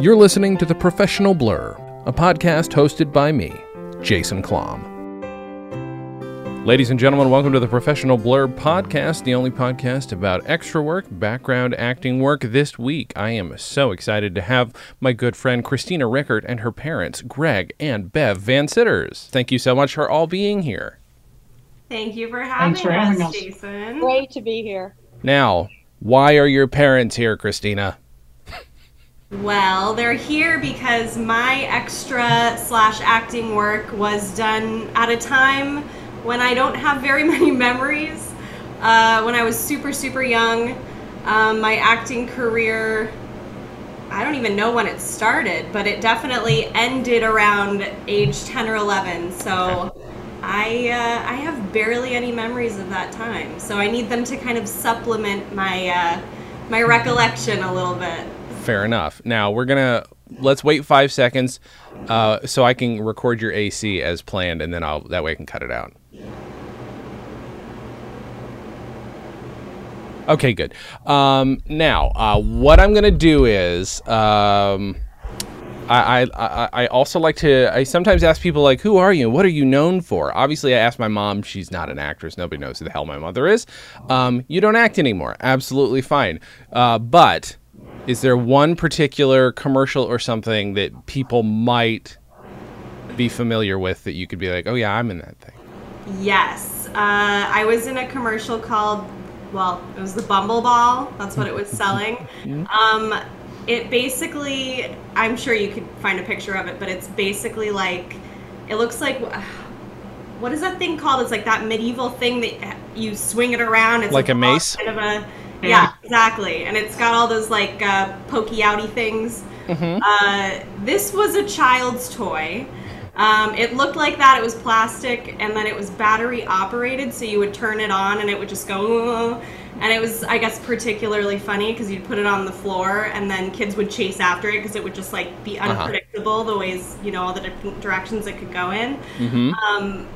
You're listening to The Professional Blur, a podcast hosted by me, Jason Klom. Ladies and gentlemen, welcome to the Professional Blur podcast, the only podcast about extra work, background acting work. This week, I am so excited to have my good friend Kristina Rueckert and her parents, Gregg and Bev Van Citters. Thank you so much for all being here. Thank you for having, for us, having us. Jason. Great to be here. Now, why are your parents here, Kristina? Well, they're here because my extra slash acting work was done at a time when I don't have very many memories. Uh, when I was super, super young, um, my acting career, I don't even know when it started, but it definitely ended around age 10 or 11. So I, uh, I have barely any memories of that time. So I need them to kind of supplement my, uh, my recollection a little bit. Fair enough. Now we're gonna let's wait five seconds, uh, so I can record your AC as planned, and then I'll that way I can cut it out. Okay, good. Um, now, uh, what I'm gonna do is, um, I, I I also like to. I sometimes ask people like, "Who are you? What are you known for?" Obviously, I asked my mom. She's not an actress. Nobody knows who the hell my mother is. Um, you don't act anymore. Absolutely fine. Uh, but is there one particular commercial or something that people might be familiar with that you could be like, "Oh yeah, I'm in that thing." Yes. Uh, I was in a commercial called, well, it was the Bumble Ball. That's what it was selling. Um, it basically, I'm sure you could find a picture of it, but it's basically like, it looks like, what is that thing called? It's like that medieval thing that you swing it around. It's Like a mace? Kind of a, yeah, Yeah. exactly. And it's got all those like uh, pokey outy things. Uh, this was a child's toy. Um, it looked like that. It was plastic, and then it was battery operated, so you would turn it on, and it would just go. And it was, I guess, particularly funny because you'd put it on the floor, and then kids would chase after it because it would just like be unpredictable the ways you know all the different directions it could go in. Um,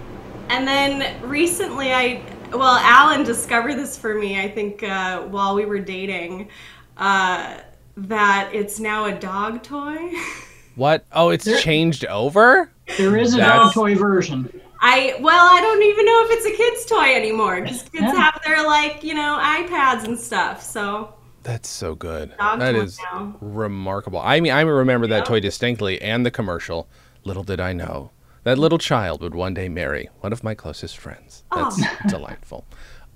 and then recently, I well, Alan discovered this for me. I think uh, while we were dating, uh, that it's now a dog toy. What? Oh, it's There- changed over. There is a That's- dog toy version. I well, I don't even know if it's a kid's toy anymore because kids Yeah. have their like you know iPads and stuff. So That's so good. Dog that toy is now. remarkable. I mean, I remember that toy distinctly and the commercial. Little did I know that little child would one day marry one of my closest friends. That's delightful.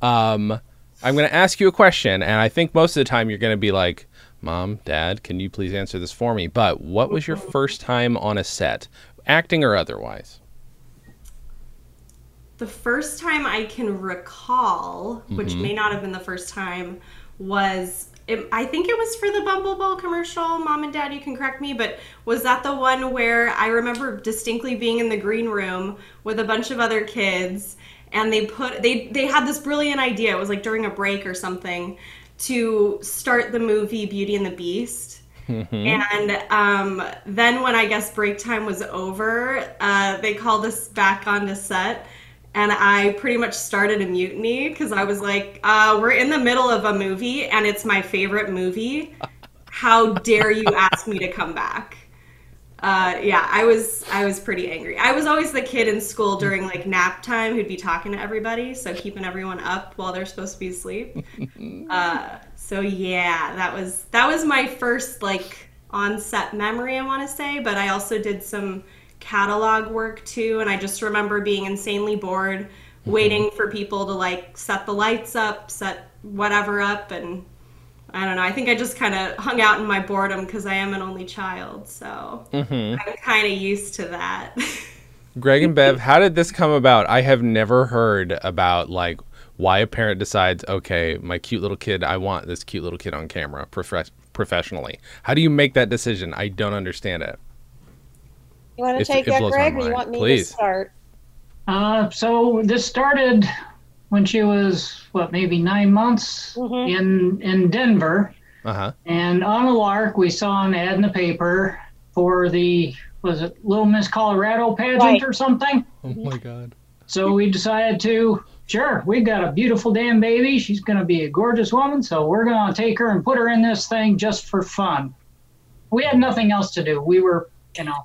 Um, I'm going to ask you a question, and I think most of the time you're going to be like, "Mom, Dad, can you please answer this for me?" But what was your first time on a set, acting or otherwise? the first time I can recall, which may not have been the first time, was it, I think it was for the Bumble Ball commercial. Mom and Dad, you can correct me, but was that the one where I remember distinctly being in the green room with a bunch of other kids, and they put they they had this brilliant idea. It was like during a break or something to start the movie Beauty and the Beast. And um, then when I guess break time was over, uh, they called us back onto set. And I pretty much started a mutiny because I was like, uh, we're in the middle of a movie and it's my favorite movie. How dare you ask me to come back? Uh, yeah, I was I was pretty angry. I was always the kid in school during like nap time who'd be talking to everybody, so keeping everyone up while they're supposed to be asleep. uh, so yeah, that was that was my first like on set memory. I want to say, but I also did some catalog work too, and I just remember being insanely bored, mm-hmm. waiting for people to like set the lights up, set whatever up, and I don't know. I think I just kind of hung out in my boredom because I am an only child, so mm-hmm. I'm kind of used to that. Gregg and Bev, how did this come about? I have never heard about like why a parent decides, okay, my cute little kid, I want this cute little kid on camera prof- professionally. How do you make that decision? I don't understand it. You want to It's- take it that, Gregg, or you want me Please. to start? Uh, so this started when she was what, maybe nine months Mhm. in in Denver, Uh huh. and on a lark we saw an ad in the paper for the was it Little Miss Colorado pageant Right. or something. Oh my god. So we decided to sure we've got a beautiful damn baby. She's going to be a gorgeous woman, so we're going to take her and put her in this thing just for fun. we had nothing else to do. We were, you know,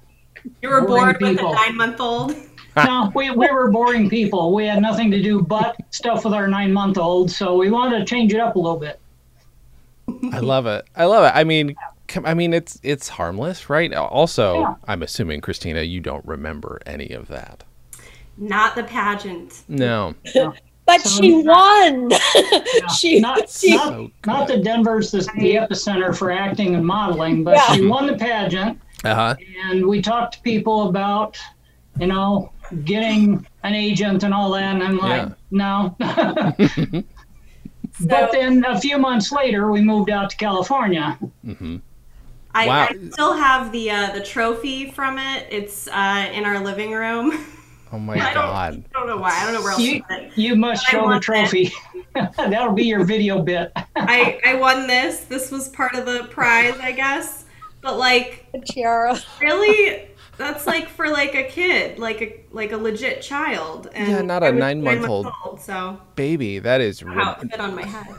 You were Boring bored with a nine month old. no, we, we were boring people. We had nothing to do but stuff with our nine month old. So we wanted to change it up a little bit. I love it. I love it. I mean, I mean, it's it's harmless, right? Also, Yeah. I'm assuming Kristina, you don't remember any of that. Not the pageant. No. But So- she won. she, Not, she not, So not that Denver's the, the epicenter for acting and modeling, but Yeah. she won the pageant. Uh huh. and we talked to people about, you know, getting an agent and all that. And I'm like, no. but then a few months later, we moved out to California. hmm I, Wow. I still have the uh, the trophy from it. It's uh, in our living room. Oh my I god. I don't know why. I don't know where else You, it. you must I show the trophy. That'll be your video bit. I, I won this. This was part of the prize, I guess. But like, tiara. really, that's like for like a kid, like a like a legit child. And Yeah, not a nine-month-old. nine months old, So Baby, that is. how Re- it fit on my head.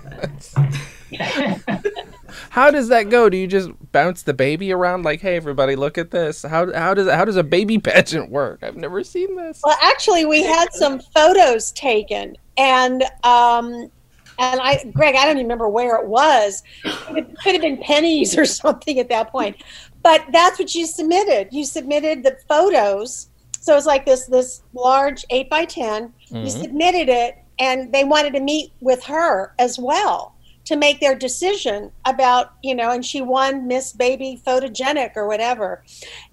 how does that go? Do you just bounce the baby around like, "Hey, everybody, look at this"? How how does how does a baby pageant work? I've never seen this. Well, actually, we had some photos taken, and um, and I, Gregg, I don't even remember where it was. It could have been pennies or something at that point, but that's what you submitted. You submitted the photos, so it's like this this large eight by 10 You Mhm. submitted it, and they wanted to meet with her as well to make their decision about you know. And she won Miss Baby Photogenic or whatever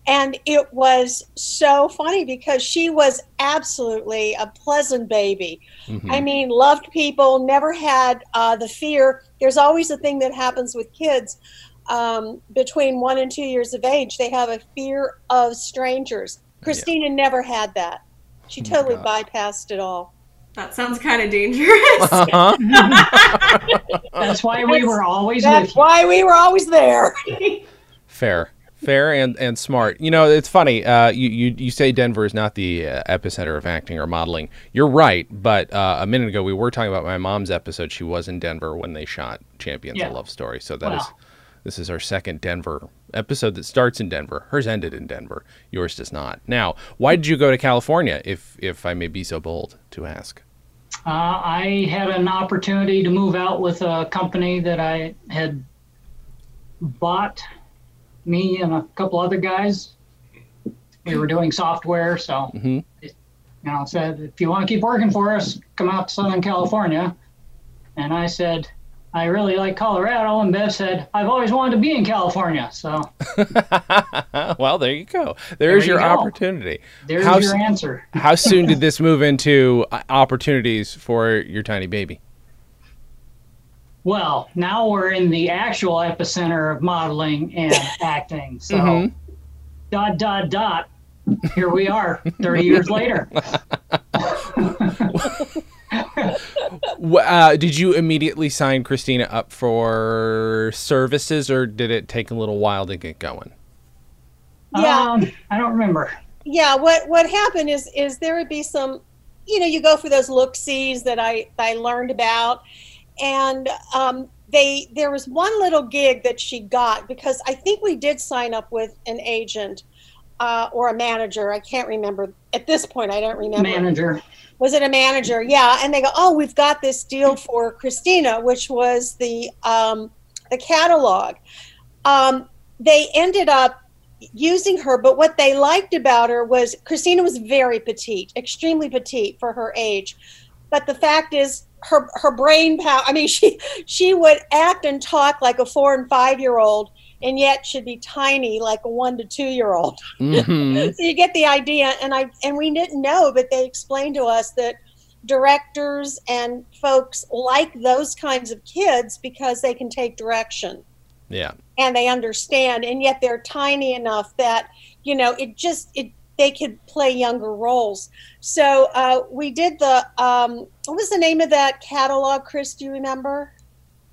and it was so funny because she was absolutely a pleasant baby. Mhm. I mean, loved people, never had uh, the fear. There's always a thing that happens with kids um, between one and two years of age. They have a fear of strangers. Kristina never had that. She Oh totally God. bypassed it all. that sounds kind of dangerous. Uh-huh. That's why we were always with That's you. why we were always there. Fair, fair, and and smart. You know, it's funny. Uh, you you you say Denver is not the uh, epicenter of acting or modeling. You're right, but uh, a minute ago we were talking about my mom's episode. She was in Denver when they shot Champions Yeah. of Love Story. So that is Wow. this is our second Denver episode that starts in Denver. Hers ended in Denver. Yours does not. Now, why did you go to California? If if I may be so bold to ask. Uh, I had an opportunity to move out with a company that I had bought, me and a couple other guys. We were doing software, so Mhm. you know, said if you want to keep working for us, come out to Southern California. And I said, I really like Colorado, and Bev said, I've always wanted to be in California. So well, there you go. There's you your go. opportunity. there's How your answer. How soon did this move into uh, opportunities for your tiny baby? Well, now we're in the actual epicenter of modeling and acting. So Mhm. dot dot dot. Here we are, 30 years later. Uh, did you immediately sign Kristina up for services, or did it take a little while to get going? Yeah. Um, I don't remember. yeah what what happened is is there would be some you know you go for those look sees that i i learned about and um they there was one little gig that she got because i think we did sign up with an agent uh, or a manager i can't remember. At this point i don't remember. Manager. was it a manager? Yeah and they go oh we've got this deal for kristina which was the um, the catalog. Um, they ended up using her but what they liked about her was kristina was very petite extremely petite for her age. But the fact is her her brain power i mean she she would act and talk like a four and five year old and yet should be tiny like a one to two year old Mhm. so you get the idea and i and we didn't know but they explained to us that directors and folks like those kinds of kids because they can take direction Yeah. and they understand and yet they're tiny enough that you know it just it they could play younger roles so uh, we did the um, what was the name of that catalog chris do you remember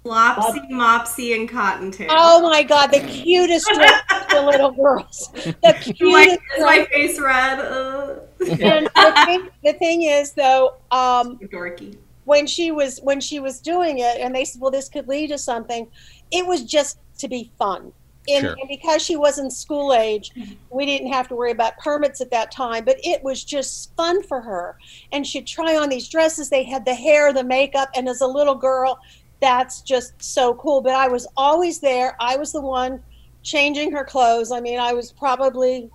Flopsy, Mopsy, and Cottontail. oh my god the cutest the little girls the my, cutest is my face red? Uh, and the, thing, the thing is though um, dorky. when she was when she was doing it and they said well this could lead to something it was just to be fun and, Sure. and because she wasn't school age, mm-hmm. we didn't have to worry about permits at that time. But it was just fun for her, and she'd try on these dresses. They had the hair, the makeup, and as a little girl, that's just so cool. But I was always there. I was the one changing her clothes. I mean, I was probably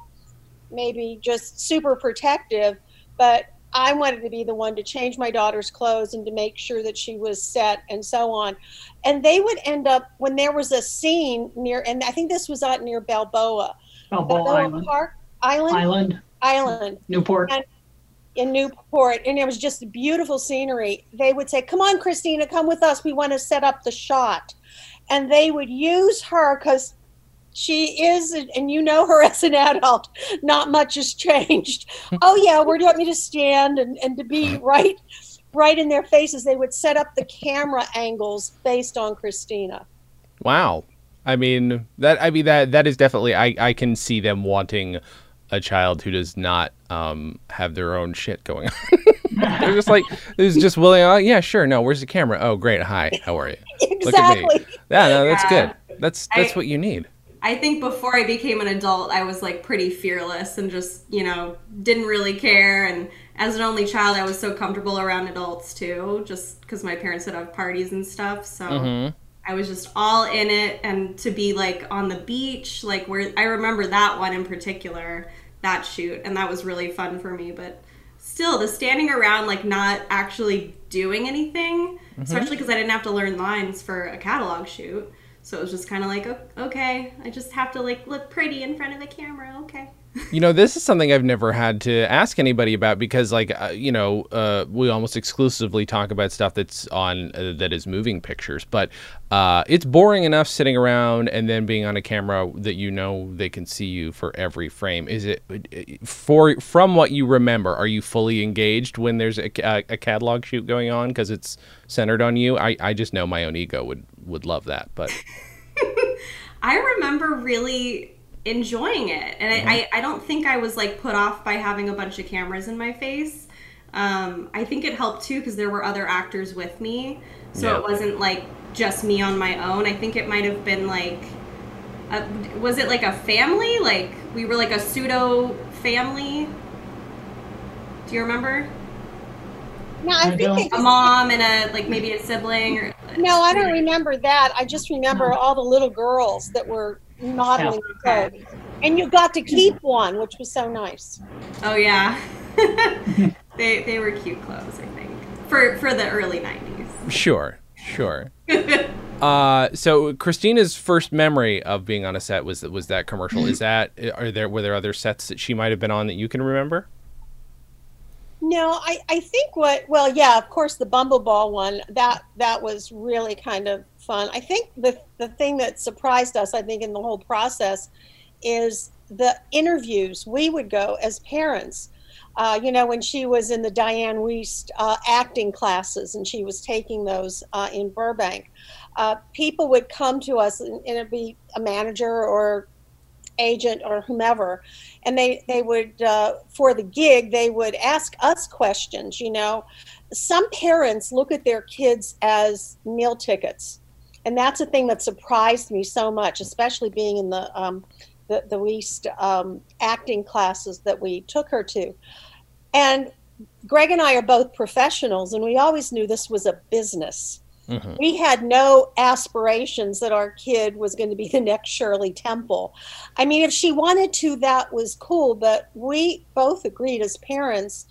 maybe just super protective, but I wanted to be the one to change my daughter's clothes and to make sure that she was set and so on. And they would end up when there was a scene near, and I think this was out near Balboa, Balboa Island. Park Island, Island, Island Newport. And- in Newport, and it was just beautiful scenery. They would say, "Come on, Kristina, come with us. We want to set up the shot," and they would use her because she is, and you know her as an adult. Not much has changed. oh yeah, where do you want me to stand and and to be right, right in their faces? They would set up the camera angles based on Kristina. Wow. I mean that. I mean that. That is definitely. I. I can see them wanting a child who does not um, have their own shit going on. They're just like, who's just willing. Oh yeah, sure. No, where's the camera? Oh great. Hi. How are you? Look at me. Exactly. Yeah. No, that's Yeah. good. That's that's I- what you need. I think before I became an adult, I was like pretty fearless and just, you know, didn't really care. And as an only child, I was so comfortable around adults too, just because my parents would have parties and stuff. So Mhm. I was just all in it. And to be like on the beach, like where I remember that one in particular, that shoot, and that was really fun for me. But still, the standing around, like not actually doing anything, especially because I didn't have to learn lines for a catalog shoot. So it was just kind of like, okay, I just have to like look pretty in front of the camera. Okay. You know, this is something I've never had to ask anybody about because, like, uh, you know, uh, we almost exclusively talk about stuff that's on uh, that is moving pictures. But uh, it's boring enough sitting around and then being on a camera that you know they can see you for every frame. Is it for from what you remember? Are you fully engaged when there's a, a, a catalog shoot going on because it's centered on you? I, I just know my own ego would would love that, but I remember really enjoying it, and I, I, I don't think I was like put off by having a bunch of cameras in my face. Um, I think it helped too because there were other actors with me, so Yeah. it wasn't like just me on my own. I think it might have been like, a, was it like a family? Like we were like a pseudo family. Do you remember? No, I I think don't- A mom and a like maybe a sibling or No, I don't remember that. I just remember all the little girls that were modeling the clothes. And you got to keep one, which was so nice. Oh yeah, they they were cute clothes. I think for for the early '90s. sure, sure. Uh, so Kristina's first memory of being on a set was was that commercial. Is that are there were there other sets that she might have been on that you can remember? No, I, I think what well, yeah, of course the Bumbleball one, that that was really kind of fun. I think the the thing that surprised us, I think, in the whole process is the interviews we would go as parents. Uh, you know, when she was in the Dianne Wiest uh, acting classes and she was taking those uh, in Burbank, uh, people would come to us and, and it'd be a manager or agent or whomever, and they they would uh, for the gig they would ask us questions. You know, some parents look at their kids as meal tickets, and that's a thing that surprised me so much, especially being in the um, the, the Wiest um, acting classes that we took her to. And Gregg and I are both professionals, and we always knew this was a business. Mhm. We had no aspirations that our kid was going to be the next Shirley Temple. I mean, if she wanted to, that was cool, but we both agreed as parents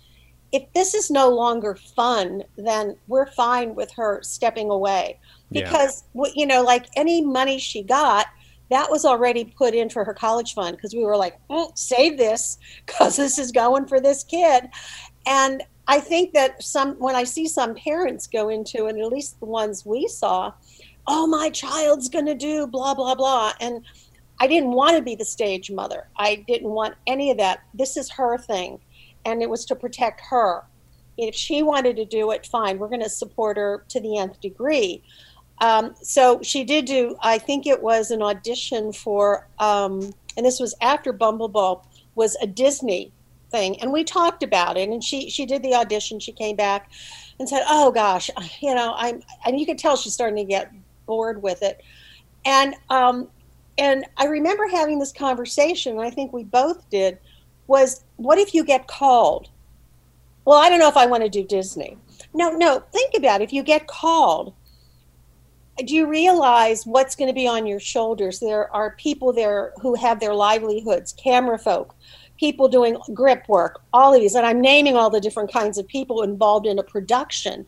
if this is no longer fun, then we're fine with her stepping away. Because, w you know, like any money she got, that was already put in for her college fund because we were like, mm, save this because this is going for this kid. And I think that some, when I see some parents go into, and at least the ones we saw, oh, my child's going to do blah, blah, blah. And I didn't want to be the stage mother. I didn't want any of that. This is her thing. And it was to protect her. If she wanted to do it, fine. We're going to support her to the nth degree. Um, so she did do, I think it was an audition for, um, and this was after Bumbleball, was a Disney thing. And we talked about it. And she, she did the audition. She came back and said, oh gosh, you know, I'm, and you could tell she's starting to get bored with it. And um, and I remember having this conversation, and I think we both did, was what if you get called? Well, I don't know if I want to do Disney. No, no, think about it. If you get called, do you realize what's going to be on your shoulders? There are people there who have their livelihoods, camera folk, people doing grip work, all of these. And I'm naming all the different kinds of people involved in a production.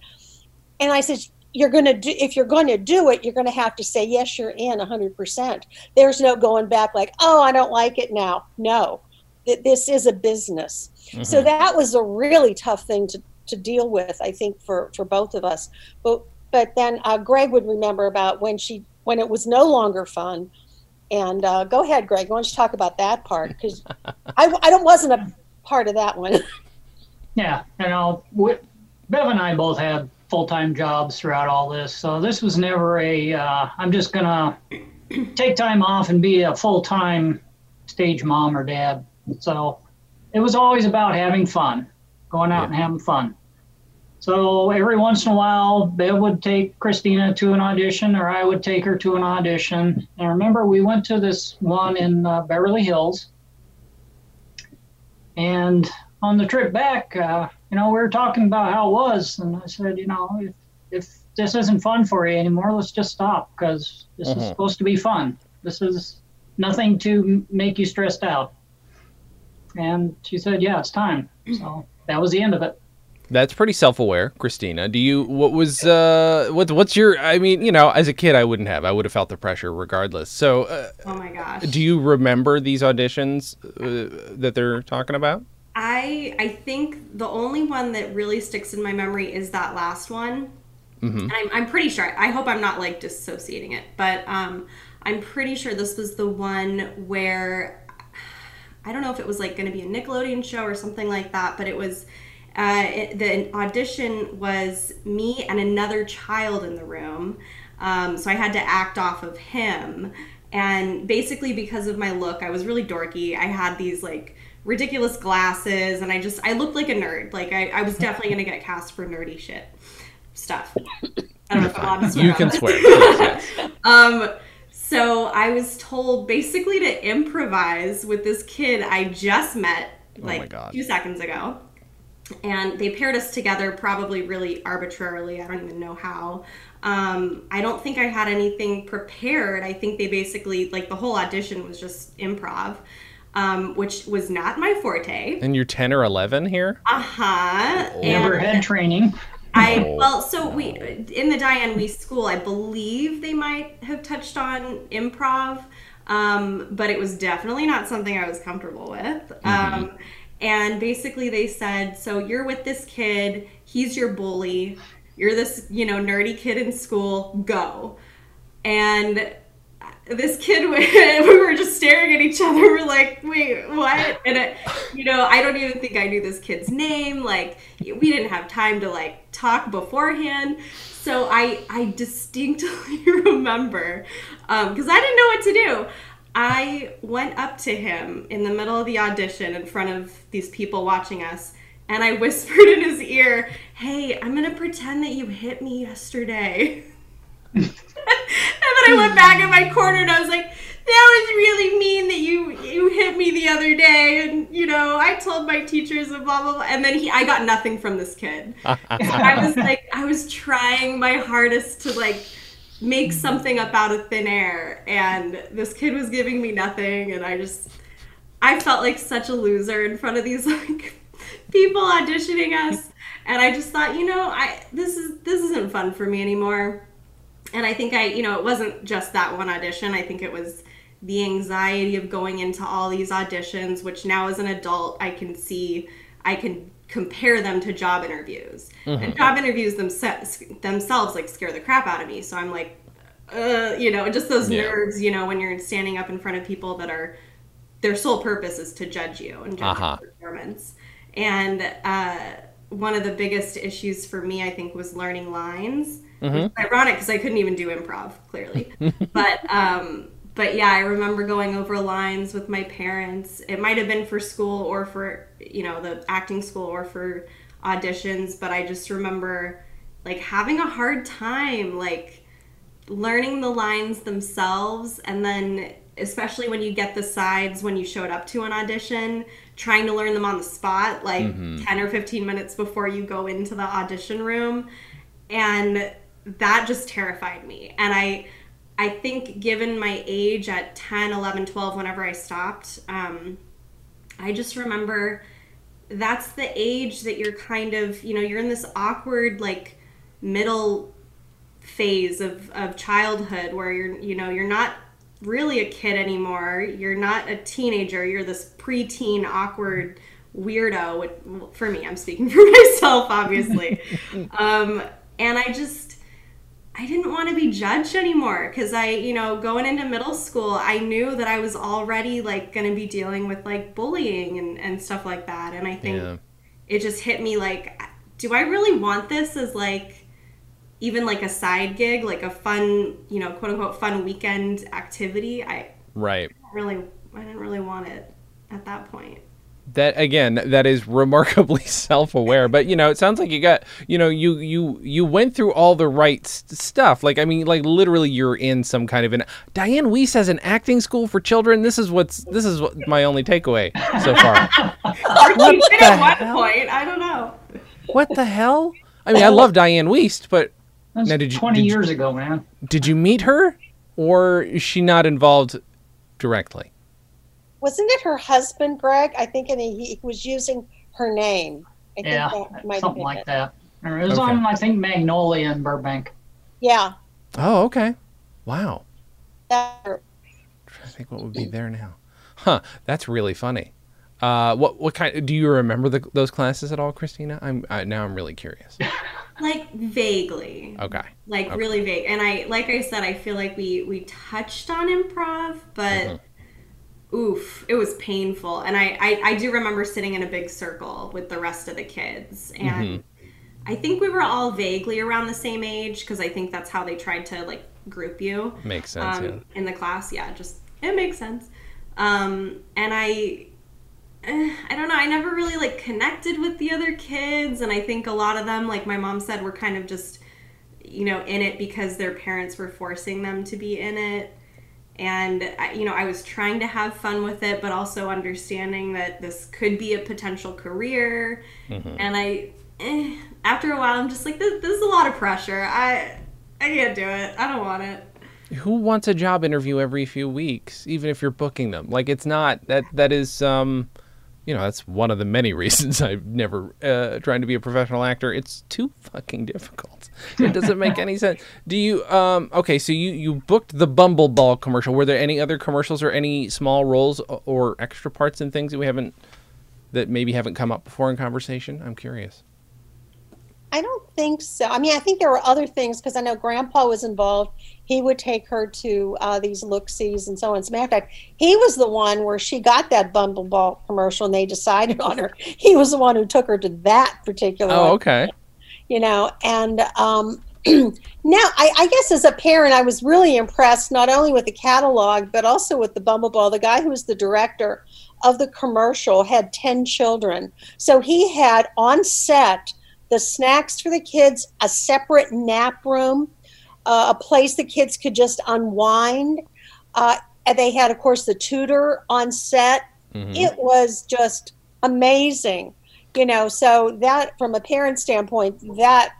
And I said, you're going to do if you're going to do it you're going to have to say yes you're in 100% there's no going back like oh i don't like it now no this is a business mm-hmm. so that was a really tough thing to, to deal with i think for for both of us but but then uh, gregg would remember about when she when it was no longer fun and uh, go ahead gregg why don't you talk about that part because I, I don't wasn't a part of that one yeah and i'll bev and i both had full-time jobs throughout all this. So this was never a. am uh, just gonna take time off and be a full-time stage mom or dad. So it was always about having fun, going out yeah. and having fun. So every once in a while, Bev would take Kristina to an audition, or I would take her to an audition. And I remember we went to this one in uh, Beverly Hills, and on the trip back, uh, you know, we were talking about how it was, and I said, you know, if if this isn't fun for you anymore, let's just stop because this mm-hmm. is supposed to be fun. This is nothing to make you stressed out. And she said, yeah, it's time. So that was the end of it. That's pretty self-aware, Kristina. Do you? What was? Uh, what? What's your? I mean, you know, as a kid, I wouldn't have. I would have felt the pressure regardless. So. Uh, oh my gosh. Do you remember these auditions uh, that they're talking about? I I think the only one that really sticks in my memory is that last one. Mm-hmm. I'm, I'm pretty sure. I hope I'm not like dissociating it, but um, I'm pretty sure this was the one where I don't know if it was like going to be a Nickelodeon show or something like that, but it was uh, it, the audition was me and another child in the room. Um, so I had to act off of him. And basically, because of my look, I was really dorky. I had these like ridiculous glasses, and I just I looked like a nerd. Like I, I was definitely gonna get cast for nerdy shit stuff. I don't know if I'm allowed to swear. You can swear. um, so I was told basically to improvise with this kid I just met oh like oh a few seconds ago. And they paired us together probably really arbitrarily. I don't even know how. Um, I don't think I had anything prepared. I think they basically, like, the whole audition was just improv um, which was not my forte. And you're 10 or 11 here? Uh huh. Never had training. I well, so we in the Diane We school, I believe they might have touched on improv, um, but it was definitely not something I was comfortable with. Mm-hmm. Um, and basically, they said, "So you're with this kid. He's your bully. You're this, you know, nerdy kid in school. Go." And this kid we were just staring at each other we're like wait what and I, you know i don't even think i knew this kid's name like we didn't have time to like talk beforehand so i i distinctly remember because um, i didn't know what to do i went up to him in the middle of the audition in front of these people watching us and i whispered in his ear hey i'm gonna pretend that you hit me yesterday. And then I went back in my corner and I was like, that was really mean that you you hit me the other day and you know i told my teachers and blah blah blah. And then he i got nothing from this kid. I was like i was trying my hardest to like make something up out of thin air. And this kid was giving me nothing. And i just i felt like such a loser in front of these like people auditioning us. And i just thought you know i this is this isn't fun for me anymore. And I think I, you know, it wasn't just that one audition. I think it was the anxiety of going into all these auditions, which now as an adult, I can see, I can compare them to job interviews. Mm-hmm. And job interviews themselves, themselves like scare the crap out of me. So I'm like, uh, you know, just those yeah. nerves, you know, when you're standing up in front of people that are, their sole purpose is to judge you and judge uh-huh. your performance. And uh, one of the biggest issues for me, I think, was learning lines Mm-hmm. ironic because I couldn't even do improv clearly, but um, but yeah, I remember going over lines with my parents. It might have been for school or for you know the acting school or for auditions, but I just remember like having a hard time like learning the lines themselves and then especially when you get the sides when you showed up to an audition, trying to learn them on the spot, like Mm-hmm. 10 or 15 minutes before you go into the audition room. And that just terrified me. And I, I think given my age at 10, 11, 12, whenever I stopped, um, I just remember that's the age that you're kind of, you know, you're in this awkward, like, middle phase of, of childhood where you're, you know, you're not really a kid anymore. You're not a teenager. You're this preteen, awkward weirdo. For me, I'm speaking for myself, obviously. um, and I just, I didn't want to be judged anymore because I, you know, going into middle school, I knew that I was already like going to be dealing with like bullying and, and stuff like that. And I think Yeah. it just hit me like, do I really want this as like even like a side gig, like a fun, you know, quote unquote fun weekend activity? I Right. didn't really, I didn't really want it at that point. That again, that is remarkably self-aware. But you know, it sounds like you got, you know, you you you went through all the right s- stuff. Like I mean, like literally, you're in some kind of an. Diane Weiss has an acting school for children. This is what's this is what my only takeaway so far. Or you did the at one hell? point. I don't know. what the hell? I mean, I love Diane Weiss, but That's Now, did you- 20 did you- years ago, man. did you meet her, or is she not involved directly? Wasn't it her husband, Gregg? I think, and he, he was using her name. I think Yeah, that might something like it. that. Or It was Okay. on, I think, Magnolia in Burbank. Yeah, Oh, okay. Wow. that, I think what would be there now. Huh. That's really funny. Uh, what what kind? Do you remember the, those classes at all, Kristina? I'm I, now I'm really curious. Like vaguely. Okay. like Okay. really vague and i like i said i feel like we we touched on improv but Mm-hmm. Oof it was painful and I, I i do remember sitting in a big circle with the rest of the kids and Mm-hmm. i think we were all vaguely around the same age because i think that's how they tried to like group you Makes sense. um, yeah. in the class. Yeah, just it makes sense. Um, and I, eh, I don't know. I never really like connected with the other kids, and I think a lot of them, like my mom said, were kind of just, you know, in it because their parents were forcing them to be in it. And you know, I was trying to have fun with it, but also understanding that this could be a potential career. And I, eh, after a while, I'm just like, this, this is a lot of pressure. I, I can't do it. I don't want it. Who wants a job interview every few weeks, even if you're booking them? Like it's not that that is um, you know, that's one of the many reasons I've never uh, trying to be a professional actor. It's too fucking difficult. It doesn't make any sense. Do you um? Okay, so you you booked the Bumble Ball commercial. Were there any other commercials or any small roles or extra parts and things that we haven't that maybe haven't come up before in conversation? I'm curious. I don't think so. I mean, I think there were other things because I know Grandpa was involved. He would take her to uh, these look sees and so on. As a matter of fact, he was the one where she got that Bumble Ball commercial and they decided on her. He was the one who took her to that particular Oh, one, okay. you know. And um, now, I, I guess as a parent, I was really impressed not only with the catalog, but also with the Bumble Ball. The guy who was the director of the commercial had 10 children. So he had on set the snacks for the kids, a separate nap room, uh, a place the kids could just unwind. Uh, and they had, of course, the tutor on set. Mhm. It was just amazing, you know. So that, from a parent standpoint, that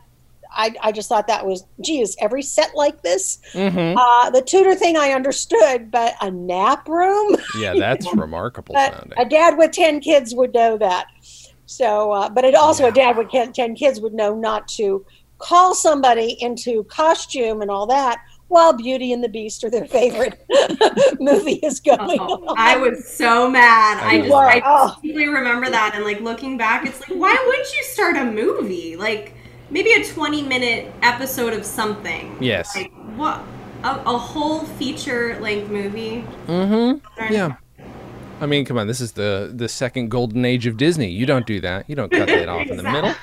I, I just thought that was, geez, every set like this? Mhm. Uh, the tutor thing I understood, but a nap room? Yeah, that's remarkable a dad with 10 kids would know that. So, uh, but it also a dad with 10 10 kids would know not to call somebody into costume and all that while Beauty and the Beast or their favorite movie is going Oh, on. I was so mad. I I just. I Oh. distinctly remember that and like looking back, it's like why wouldn't you start a movie? Like maybe a 20 minute episode of something. Yes. Like what a, a whole feature length movie. Mm-hmm. Yeah. I mean, come on. This is the the second golden age of Disney. You don't do that. You don't cut that off in the middle.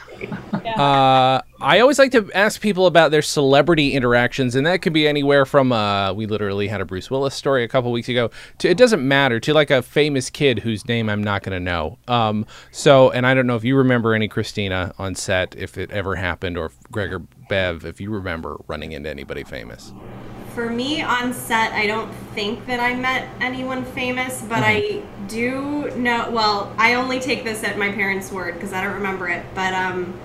Uh, I always like to ask people about their celebrity interactions, and that could be anywhere from uh, we literally had a Bruce Willis story a couple weeks ago to it doesn't matter to like a famous kid whose name I'm not going to know. Um, so, and I don't know if you remember any Kristina on set, if it ever happened, or if Greg or Bev, if you remember running into anybody famous. For me on set, I don't think that I met anyone famous, but I do know. Well, I only take this at my parents' word because I don't remember it. But um,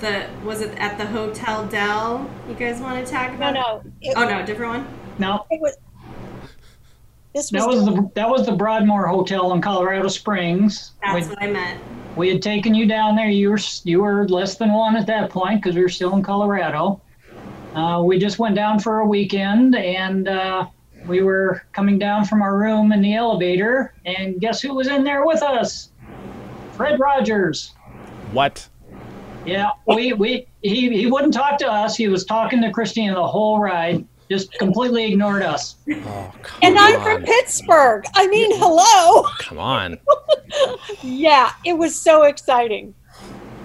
the was it at the Hotel Del? You guys want to talk about? no. It, Oh no, different one. No, it was. This that was the that was the Broadmoor Hotel in Colorado Springs. That's We, what I meant. we had taken you down there. You were you were less than one at that point because we were still in Colorado. Uh, we just went down for a weekend, and uh, we were coming down from our room in the elevator, and guess who was in there with us? Fred Rogers. What? Yeah, we we he he wouldn't talk to us. He was talking to Kristina the whole ride. Just completely ignored us. Oh, come and I'm on. from Pittsburgh. I mean, hello. Come on. Yeah, it was so exciting.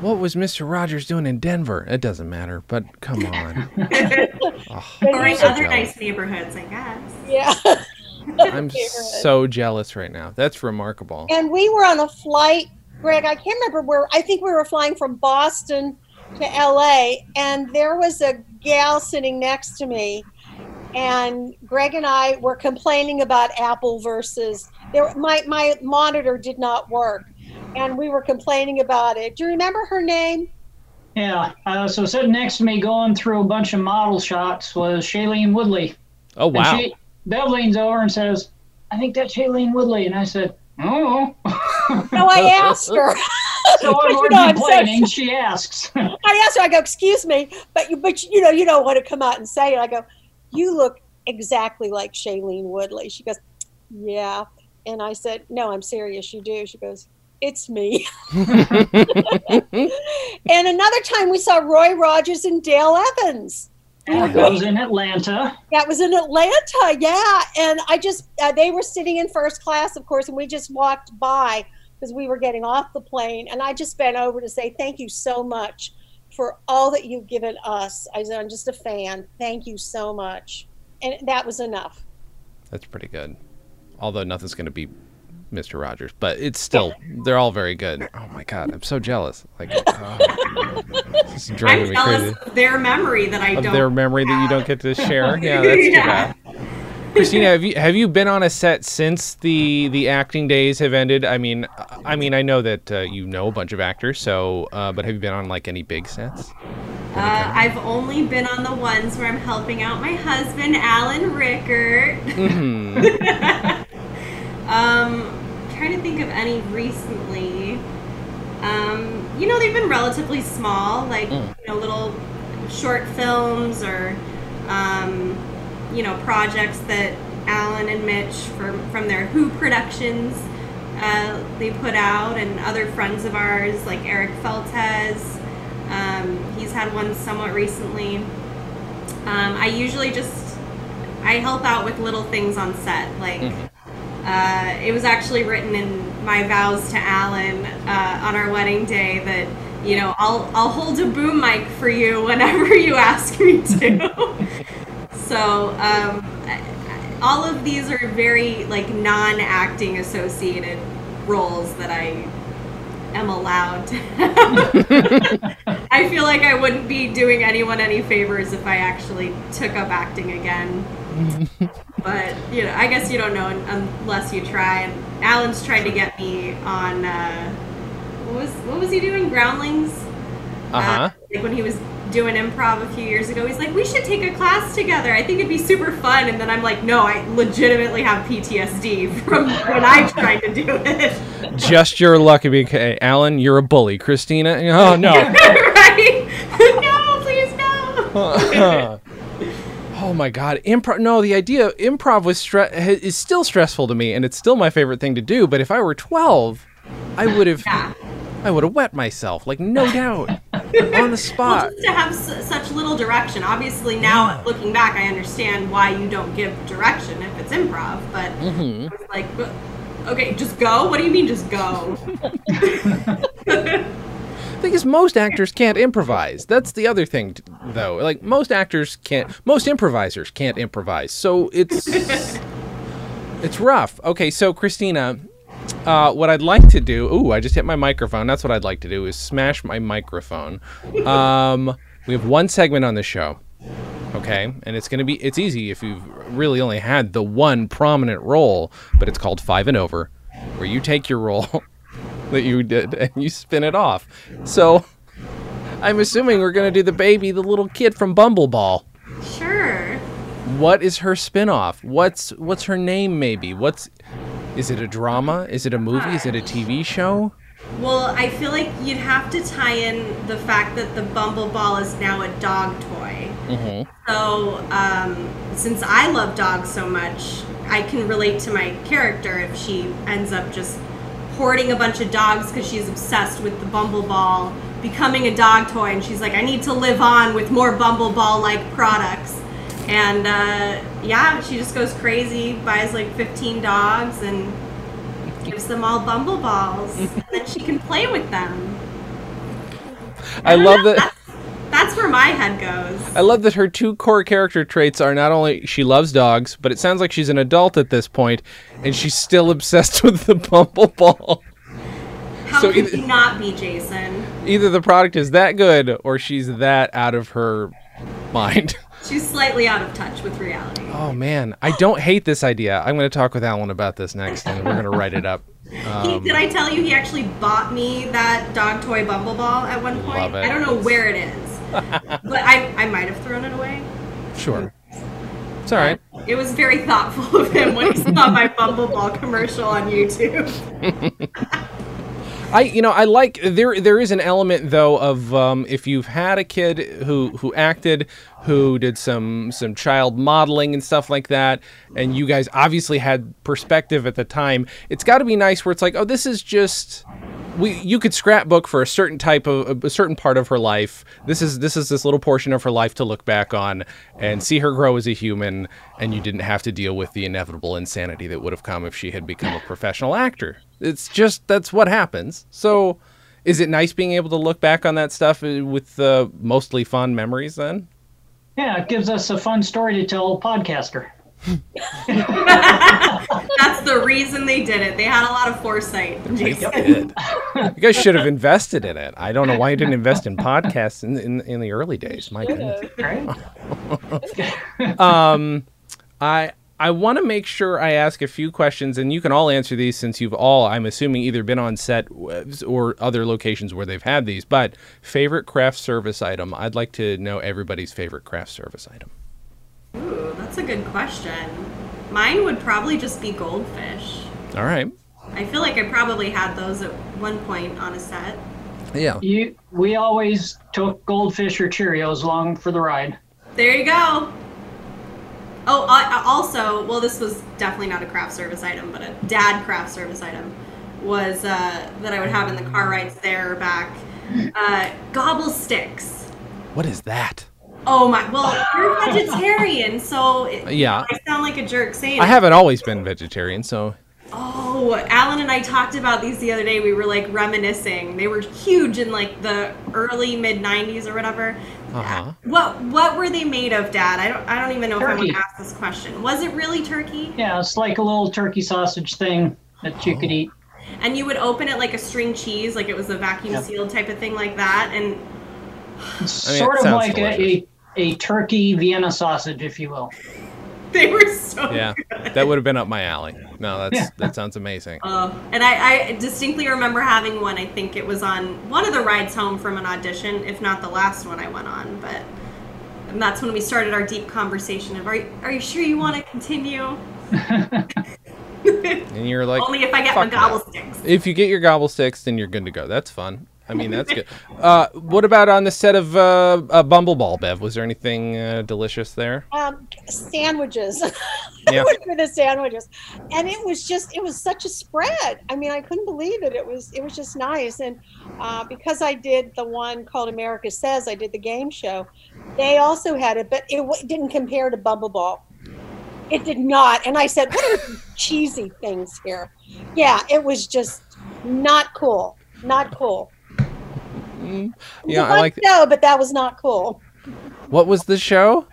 What was Mr. Rogers doing in Denver? It doesn't matter, but come on. Oh, Or in so other jealous. nice neighborhoods, I guess. Yeah. I'm so jealous right now. That's remarkable. And we were on a flight, Gregg. I can't remember where. I think we were flying from Boston to LA, and there was a gal sitting next to me, and Gregg and I were complaining about Apple versus there. My my monitor did not work, and we were complaining about it. Do you remember her name? Yeah. Uh, so sitting next to me, going through a bunch of model shots, was Shailene Woodley. Oh, wow. And she, Bev leans over and says, "I think that's Shailene Woodley," and I said, "Oh." No, I asked her. so when You we're know, I'm so complaining, she asks. I asked her, I go, excuse me, but you, but you know, you don't want to come out and say it. I go, you look exactly like Shailene Woodley. She goes, yeah. And I said, no, I'm serious. You do. She goes, it's me. and another time we saw Roy Rogers and Dale Evans. that was in Atlanta. That was in Atlanta, yeah. And I just, uh, they were sitting in first class, of course, and we just walked by because we were getting off the plane. And I just bent over to say, thank you so much for all that you've given us. I said, I'm just a fan. Thank you so much. And that was enough. That's pretty good. Although nothing's going to be Mr. Rogers, but it's still, they're all very good. Oh my God. I'm so jealous. Like, oh, is driving I'm me jealous crazy. of their memory that I Of don't. their memory that you don't get to share. Yeah, that's too bad. Kristina, have you have you been on a set since the the acting days have ended? I mean, I mean, I know that uh, you know a bunch of actors, so uh, but have you been on like any big sets? Uh, I've only been on the ones where I'm helping out my husband, Alan Rueckert. hmm Um, trying to think of any recently. Um, you know, they've been relatively small, like Mm. you know, little short films or um, you know, projects that Alan and Mitch from from their Who Productions uh, they put out, and other friends of ours like Eric Feltes. Um, he's had one somewhat recently. Um, I usually just I help out with little things on set, like. Uh, it was actually written in my vows to Alan uh, on our wedding day that you know I'll I'll hold a boom mic for you whenever you ask me to. so um, all of these are very like non-acting associated roles that I am allowed. I feel like I wouldn't be doing anyone any favors if I actually took up acting again but you know, I guess you don't know unless you try. And Alan's tried to get me on. Uh, what was what was he doing? Groundlings. Uh huh. like when he was doing improv a few years ago, he's like, "We should take a class together. I think it'd be super fun." And then I'm like, "No, I legitimately have PTSD from when I tried to do it." Just your luck. okay. Alan, you're a bully. Kristina, oh no. right? no, please no. Oh my god, improv! No, the idea of improv was stre- is still stressful to me, and it's still my favorite thing to do. But if I were twelve, I would have, Yeah. I would have wet myself, like no doubt, on the spot. Well, to have s- such little direction. Obviously, now looking back, I understand why you don't give direction if it's improv. But hmm I was like, okay, just go. What do you mean, just go? Thing is, most actors can't improvise. That's the other thing, though. Like most actors can't, most improvisers can't improvise. So it's it's rough. Okay, so Kristina, uh, what I'd like to do. Ooh, I just hit my microphone. That's what I'd like to do is smash my microphone. Um, we have one segment on the show Okay, and it's gonna be it's easy if you've really only had the one prominent role, but it's called Five and Over, where you take your role that you did and you spin it off. So I'm assuming we're gonna do the baby, the little kid from Bumbleball. Sure. What is her spin-off? What's what's her name maybe? What's is it a drama? Is it a movie? Is it a TV show? Well, I feel like you'd have to tie in the fact that the Bumbleball is now a dog toy. Mm-hmm. So, um, since I love dogs so much, I can relate to my character if she ends up just hoarding a bunch of dogs because she's obsessed with the Bumbleball, becoming a dog toy, and she's like, I need to live on with more Bumbleball like products. And uh, yeah, she just goes crazy, buys like 15 dogs, and gives them all Bumbleballs. and then she can play with them. I love that. That's, where my head goes. I love that her two core character traits are not only she loves dogs, but it sounds like she's an adult at this point, and she's still obsessed with the Bumbleball. How so can either- she not be Jason? Either the product is that good, or she's that out of her mind. She's slightly out of touch with reality. Oh man, I don't hate this idea. I'm going to talk with Alan about this next, and we're going to write it up. he, Um, did I tell you he actually bought me that dog toy Bumbleball at one point? I don't know where it is, but I, I might have thrown it away. sure, it's all right. It was very thoughtful of him when he saw my Bumbleball commercial on YouTube. I you know I like there there is an element though of um, if you've had a kid who who acted who did some some child modeling and stuff like that and you guys obviously had perspective at the time it's got to be nice where it's like oh this is just we you could scrapbook for a certain type of a certain part of her life. This is this is this little portion of her life to look back on and see her grow as a human and you didn't have to deal with the inevitable insanity that would have come if she had become a professional actor. It's just that's what happens. So is it nice being able to look back on that stuff uh, with uh, mostly fond memories then? Yeah, it gives us a fun story to tell podcaster. That's the reason they did it. They had a lot of foresight. Jason. did. you guys should have invested in it i don't know why you didn't invest in podcasts in, in, in the early days my goodness Right? um, I I want to make sure I ask a few questions, and you can all answer these since you've all, I'm assuming, either been on set or other locations where they've had these. But favorite craft service item? I'd like to know everybody's favorite craft service item. Ooh, that's a good question. Mine would probably just be goldfish. All right. I feel like I probably had those at one point on a set. Yeah. You, we always took goldfish or Cheerios along for the ride. There you go. Oh, I, I also, well, this was definitely not a craft service item, but a dad craft service item was uh, that I would have in the car rides there or back. Uh, gobble sticks. What is that? Oh my! Well, you're vegetarian, so it, Yeah. I sound like a jerk saying. I it. haven't always been vegetarian, so Oh, Alan and I talked about these the other day. We were like reminiscing. They were huge in like the early mid '90s or whatever. uh-huh. What what were they made of, Dad? I don't I don't even know if I want Turkey. to ask this question. Was it really turkey? Yeah, it's like a little turkey sausage thing that you could eat. And you would open it like a string cheese, like it was a vacuum Yep. sealed type of thing like that. And It's I mean, sort of sounds like a, delicious. a, a turkey Vienna sausage, if you will. they were so Yeah, good. that would have been up my alley. No, that's Yeah. that sounds amazing. Uh, and I, I distinctly remember having one. I think it was on one of the rides home from an audition, if not the last one I went on. But and that's when we started our deep conversation of, are you, are you sure you want to continue? And you're like, Only if I get my gobble that. sticks. If you get your gobble sticks, then you're good to go. That's fun. I mean, that's good. Uh, what about on the set of uh, uh, Bumbleball, Bev? Was there anything uh, delicious there? um, sandwiches. Yeah. Were the sandwiches, and it was just it was such a spread. I mean, I couldn't believe it. It was it was just nice, and uh, because I did the one called America Says, I did the game show. They also had it, but it w- didn't compare to Bumbleball. It did not, and I said, "What are these cheesy things here?" Yeah, it was just not cool. Not cool. Mm-hmm. It was Yeah, a I fun like. show, but that was not cool. What was the show?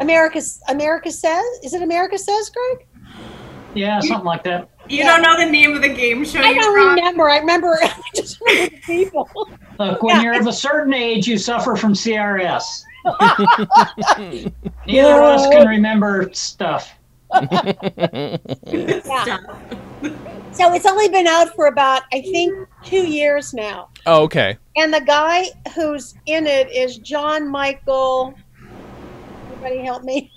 America America Says. Is it America Says, Gregg? Yeah, something like that. You Yeah. don't know the name of the game show I don't brought? remember. I remember. I just remember the people. Look, when Yeah. you're of a certain age, you suffer from CRS. Neither of us can remember stuff. Yeah. So it's only been out for about, I think, two years now. Oh, okay. And the guy who's in it is John Michael. Everybody help me.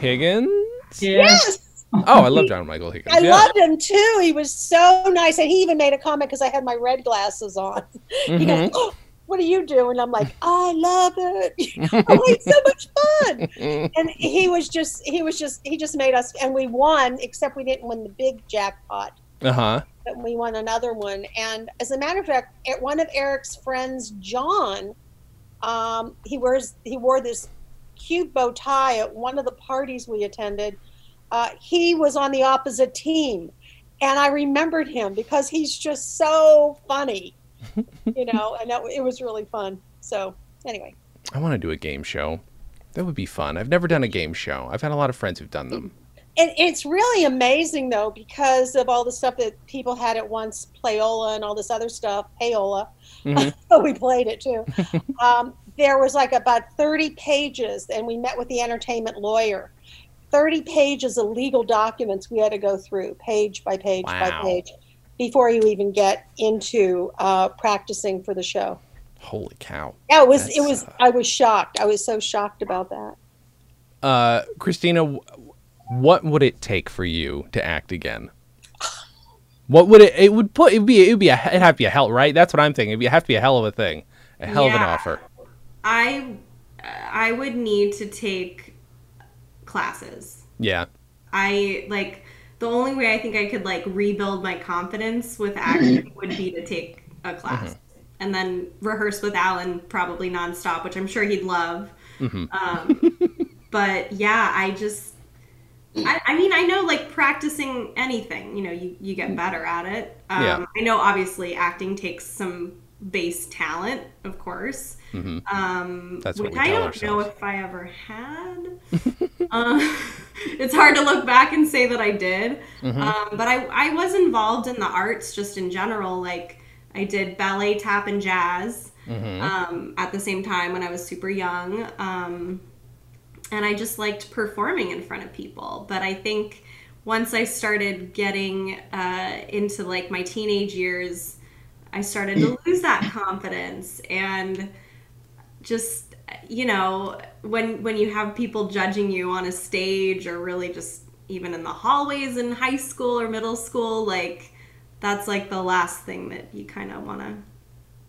Higgins. Yes. Oh, I love John Michael Higgins. I yeah. loved him too. He was so nice. And he even made a comment because I had my red glasses on. He goes, Mhm. oh, What do you do? And I'm like, I love it. oh, it's so much fun. And he was just, he was just, he just made us, and we won, except we didn't win the big jackpot. Uh huh. but we won another one. And as a matter of fact, one of Eric's friends, John, um, he wears he wore this cute bow tie at one of the parties we attended. Uh, he was on the opposite team, and I remembered him because he's just so funny, you know. And that, it was really fun. So anyway, I want to do a game show. That would be fun. I've never done a game show. I've had a lot of friends who've done them. and it's really amazing though because of all the stuff that people had at once, Playola and all this other stuff, Payola. Mhm. we played it too. um, there was like about 30 pages, and we met with the entertainment lawyer. 30 pages of legal documents we had to go through, page by page by page, before you even get into uh, practicing for the show. Holy cow. Yeah, it was. That's, it was. uh, I was shocked. I was so shocked about that. Uh, Kristina, what would it take for you to act again? What would it? It would put. It'd be. It'd be. A, it'd have to be a hell, right? That's what I'm thinking. It'd be, have to be a hell of a thing, a hell of an offer. I I would need to take classes. Yeah. I like the only way I think I could like rebuild my confidence with acting would be to take a class and then rehearse with Alan probably nonstop, which I'm sure he'd love. Um, but yeah, I just, I, I mean, I know like practicing anything, you know, you, you get better at it. Um, Yeah. I know obviously acting takes some base talent, of course. Um, That's what which I don't know if I ever had. uh, it's hard to look back and say that I did. Mm-hmm. Um, but I, I was involved in the arts just in general. Like I did ballet, tap, and jazz Mm-hmm. um, at the same time when I was super young. Um, and I just liked performing in front of people. But I think once I started getting uh, into like my teenage years, I started to lose that confidence and just you know when when you have people judging you on a stage or really just even in the hallways in high school or middle school like that's like the last thing that you kind of want to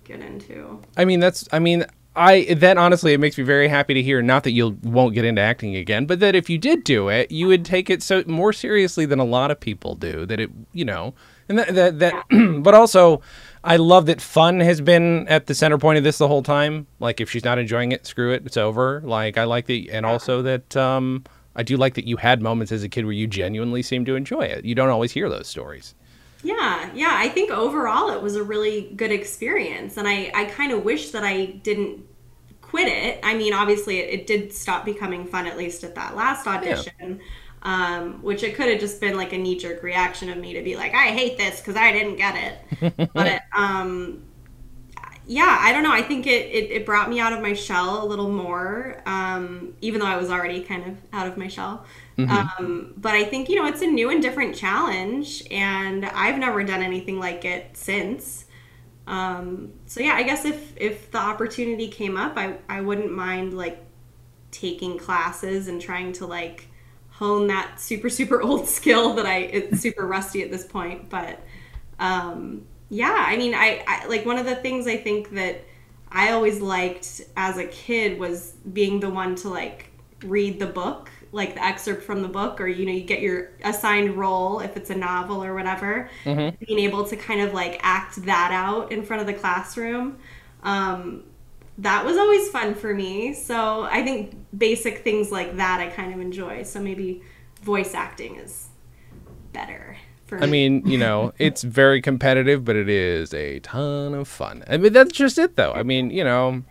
get into I mean, that's. I mean, I that honestly, it makes me very happy to hear. Not that you won't get into acting again, but that if you did do it, you would take it so more seriously than a lot of people do. That it, you know, and that that, that but also. I love that fun has been at the center point of this the whole time. Like, if she's not enjoying it, screw it, it's over. Like, I like that, and also that um, I do like that you had moments as a kid where you genuinely seemed to enjoy it. You don't always hear those stories. Yeah, yeah. I think overall it was a really good experience, and I, I kind of wish that I didn't quit it. I mean, obviously, it, it did stop becoming fun at least at that last audition, um, which it could have just been like a knee jerk reaction of me to be like, I hate this because I didn't get it. but um, yeah, I don't know. I think it, it, it brought me out of my shell a little more, um, even though I was already kind of out of my shell. Um, but I think, you know, it's a new and different challenge, and I've never done anything like it since. Um, so yeah, I guess if, if the opportunity came up, I, I wouldn't mind like taking classes and trying to like hone that super, super old skill that I, it's super rusty at this point. But, um, yeah, I mean, I, I like one of the things I think that I always liked as a kid was being the one to like read the book, like the excerpt from the book, or you know, you get your assigned role if it's a novel or whatever. Being able to kind of like act that out in front of the classroom, um, that was always fun for me. So I think basic things like that I kind of enjoy. So maybe voice acting is better for me. I mean, you know, it's very competitive, but it is a ton of fun. I mean, that's just it, though. I mean, you know,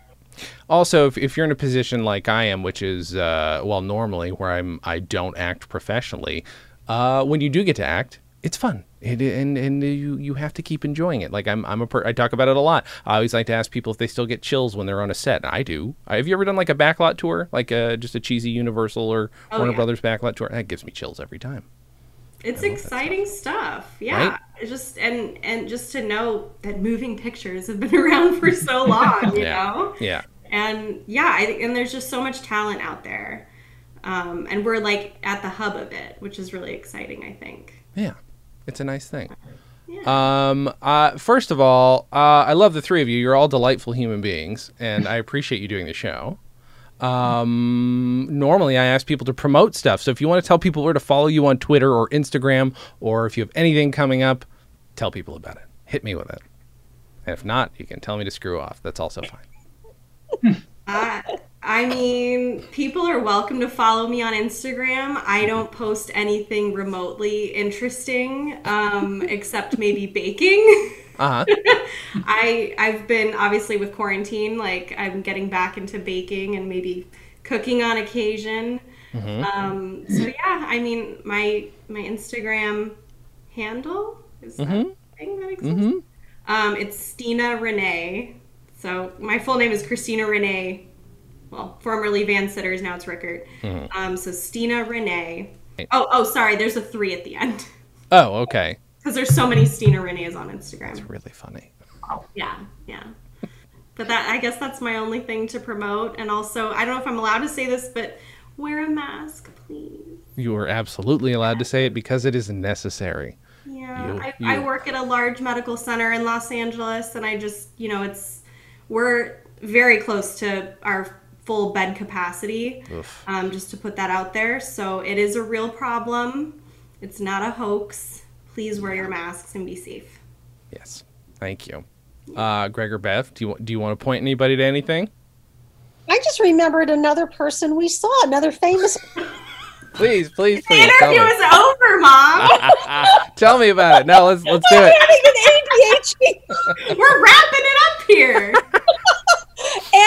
also if, if you're in a position like I am, which is uh, well, normally where I'm, I don't act professionally. Uh, when you do get to act, it's fun. It, and and you you have to keep enjoying it. Like I'm I'm a per, I talk about it a lot. I always like to ask people if they still get chills when they're on a set. I do. Uh, Have you ever done like a backlot tour, like uh just a cheesy Universal or Oh, Warner yeah. Brothers backlot tour? That gives me chills every time. It's exciting stuff. Yeah. Right? Just and and just to know that moving pictures have been around for so long, you Yeah. know? Yeah. And yeah, I, and there's just so much talent out there. Um, and we're like at the hub of it, which is really exciting, I think. Yeah, it's a nice thing. Yeah. Um, uh, first of all, uh, I love the three of you. You're all delightful human beings, and I appreciate you doing the show. Um, normally, I ask people to promote stuff. So if you want to tell people where to follow you on Twitter or Instagram, or if you have anything coming up, tell people about it. Hit me with it. And if not, you can tell me to screw off. That's also fine. I mean, people are welcome to follow me on Instagram. I don't post anything remotely interesting, um, except maybe baking. Uh huh. I I've been obviously with quarantine, like I'm getting back into baking and maybe cooking on occasion. Um, so yeah, I mean my my Instagram handle is that a thing that exists. Um, it's Stina Renee. So my full name is Kristina Renee. Well, formerly Van Citters, now it's Rueckert. Um, so Stina Renee. Oh, oh, sorry. There's a three at the end Oh, okay. because there's so many Stina Renees on Instagram. It's really funny. Yeah, yeah. But that I guess that's my only thing to promote. And also, I don't know if I'm allowed to say this, but wear a mask, please. You are absolutely allowed to say it because it is necessary. Yeah, You- I, you- I work at a large medical center in Los Angeles, and I just, you know, it's we're very close to our full bed capacity. Um, just to put that out there, so it is a real problem. It's not a hoax. Please wear your masks and be safe. Yes. Thank you. Uh, Gregg or Bev, do you do you want to point anybody to anything? I just remembered another person we saw, another famous. Please, please, please tell interview me. is over, Mom. tell me about it. No, let's let's do it. having an ADHD. We're wrapping it up here.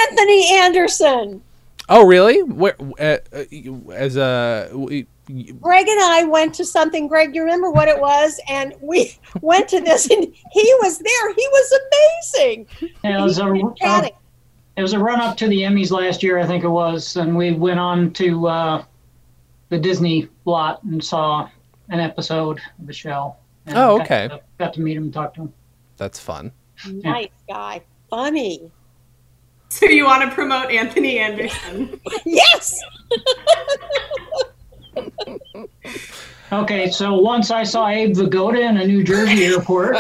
Anthony Anderson. Oh, really? Where uh, uh, as a you- Gregg and I went to something. Gregg, you remember what it was? And we went to this, and he was there. He was amazing. Yeah, it was a, We it was a run up to the Emmys last year, I think it was, and we went on to uh, the Disney lot and saw an episode of the show. And Oh, got okay. to- Got to meet him and talk to him. that's fun. Nice guy, funny. So you want to promote Anthony Anderson? Yes. Okay, so once I saw Abe Vigoda in a New Jersey airport.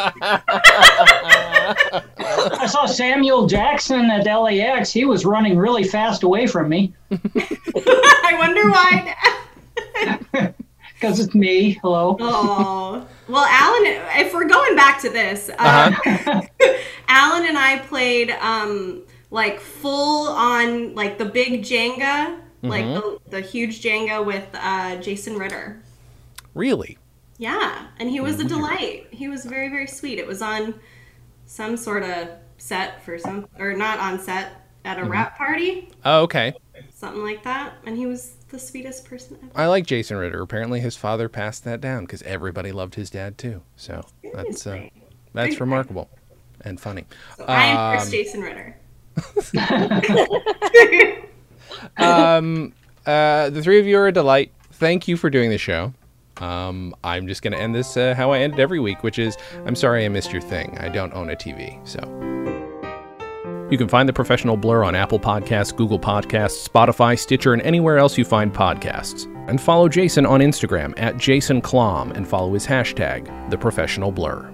I saw Samuel Jackson at LAX. He was running really fast away from me I wonder why. because it's me. Hello. Oh, well, Alan. If we're going back to this, uh, Uh-huh. Alan and I played um like full on like the big Jenga, like the, the huge Jenga with uh, Jason Ritter. Really? Yeah, and he was a delight. He was very very sweet. It was on some sort of set for some or not on set at a rap party, Oh, okay. something like that, and he was the sweetest person ever. I like Jason Ritter. Apparently, his father passed that down because everybody loved his dad too. So that's uh, that's remarkable and funny. So I am Chris um, Jason Ritter. Um, uh, the three of you are a delight. Thank you for doing the show. Um, I'm just going to end this uh, how I end it every week, which is I'm sorry I missed your thing. I don't own a TV, so. You can find the professional blur on Apple Podcasts, Google Podcasts, Spotify, Stitcher, and anywhere else you find podcasts. And follow Jason on Instagram at Jason Klamm and follow his hashtag, the professional blur.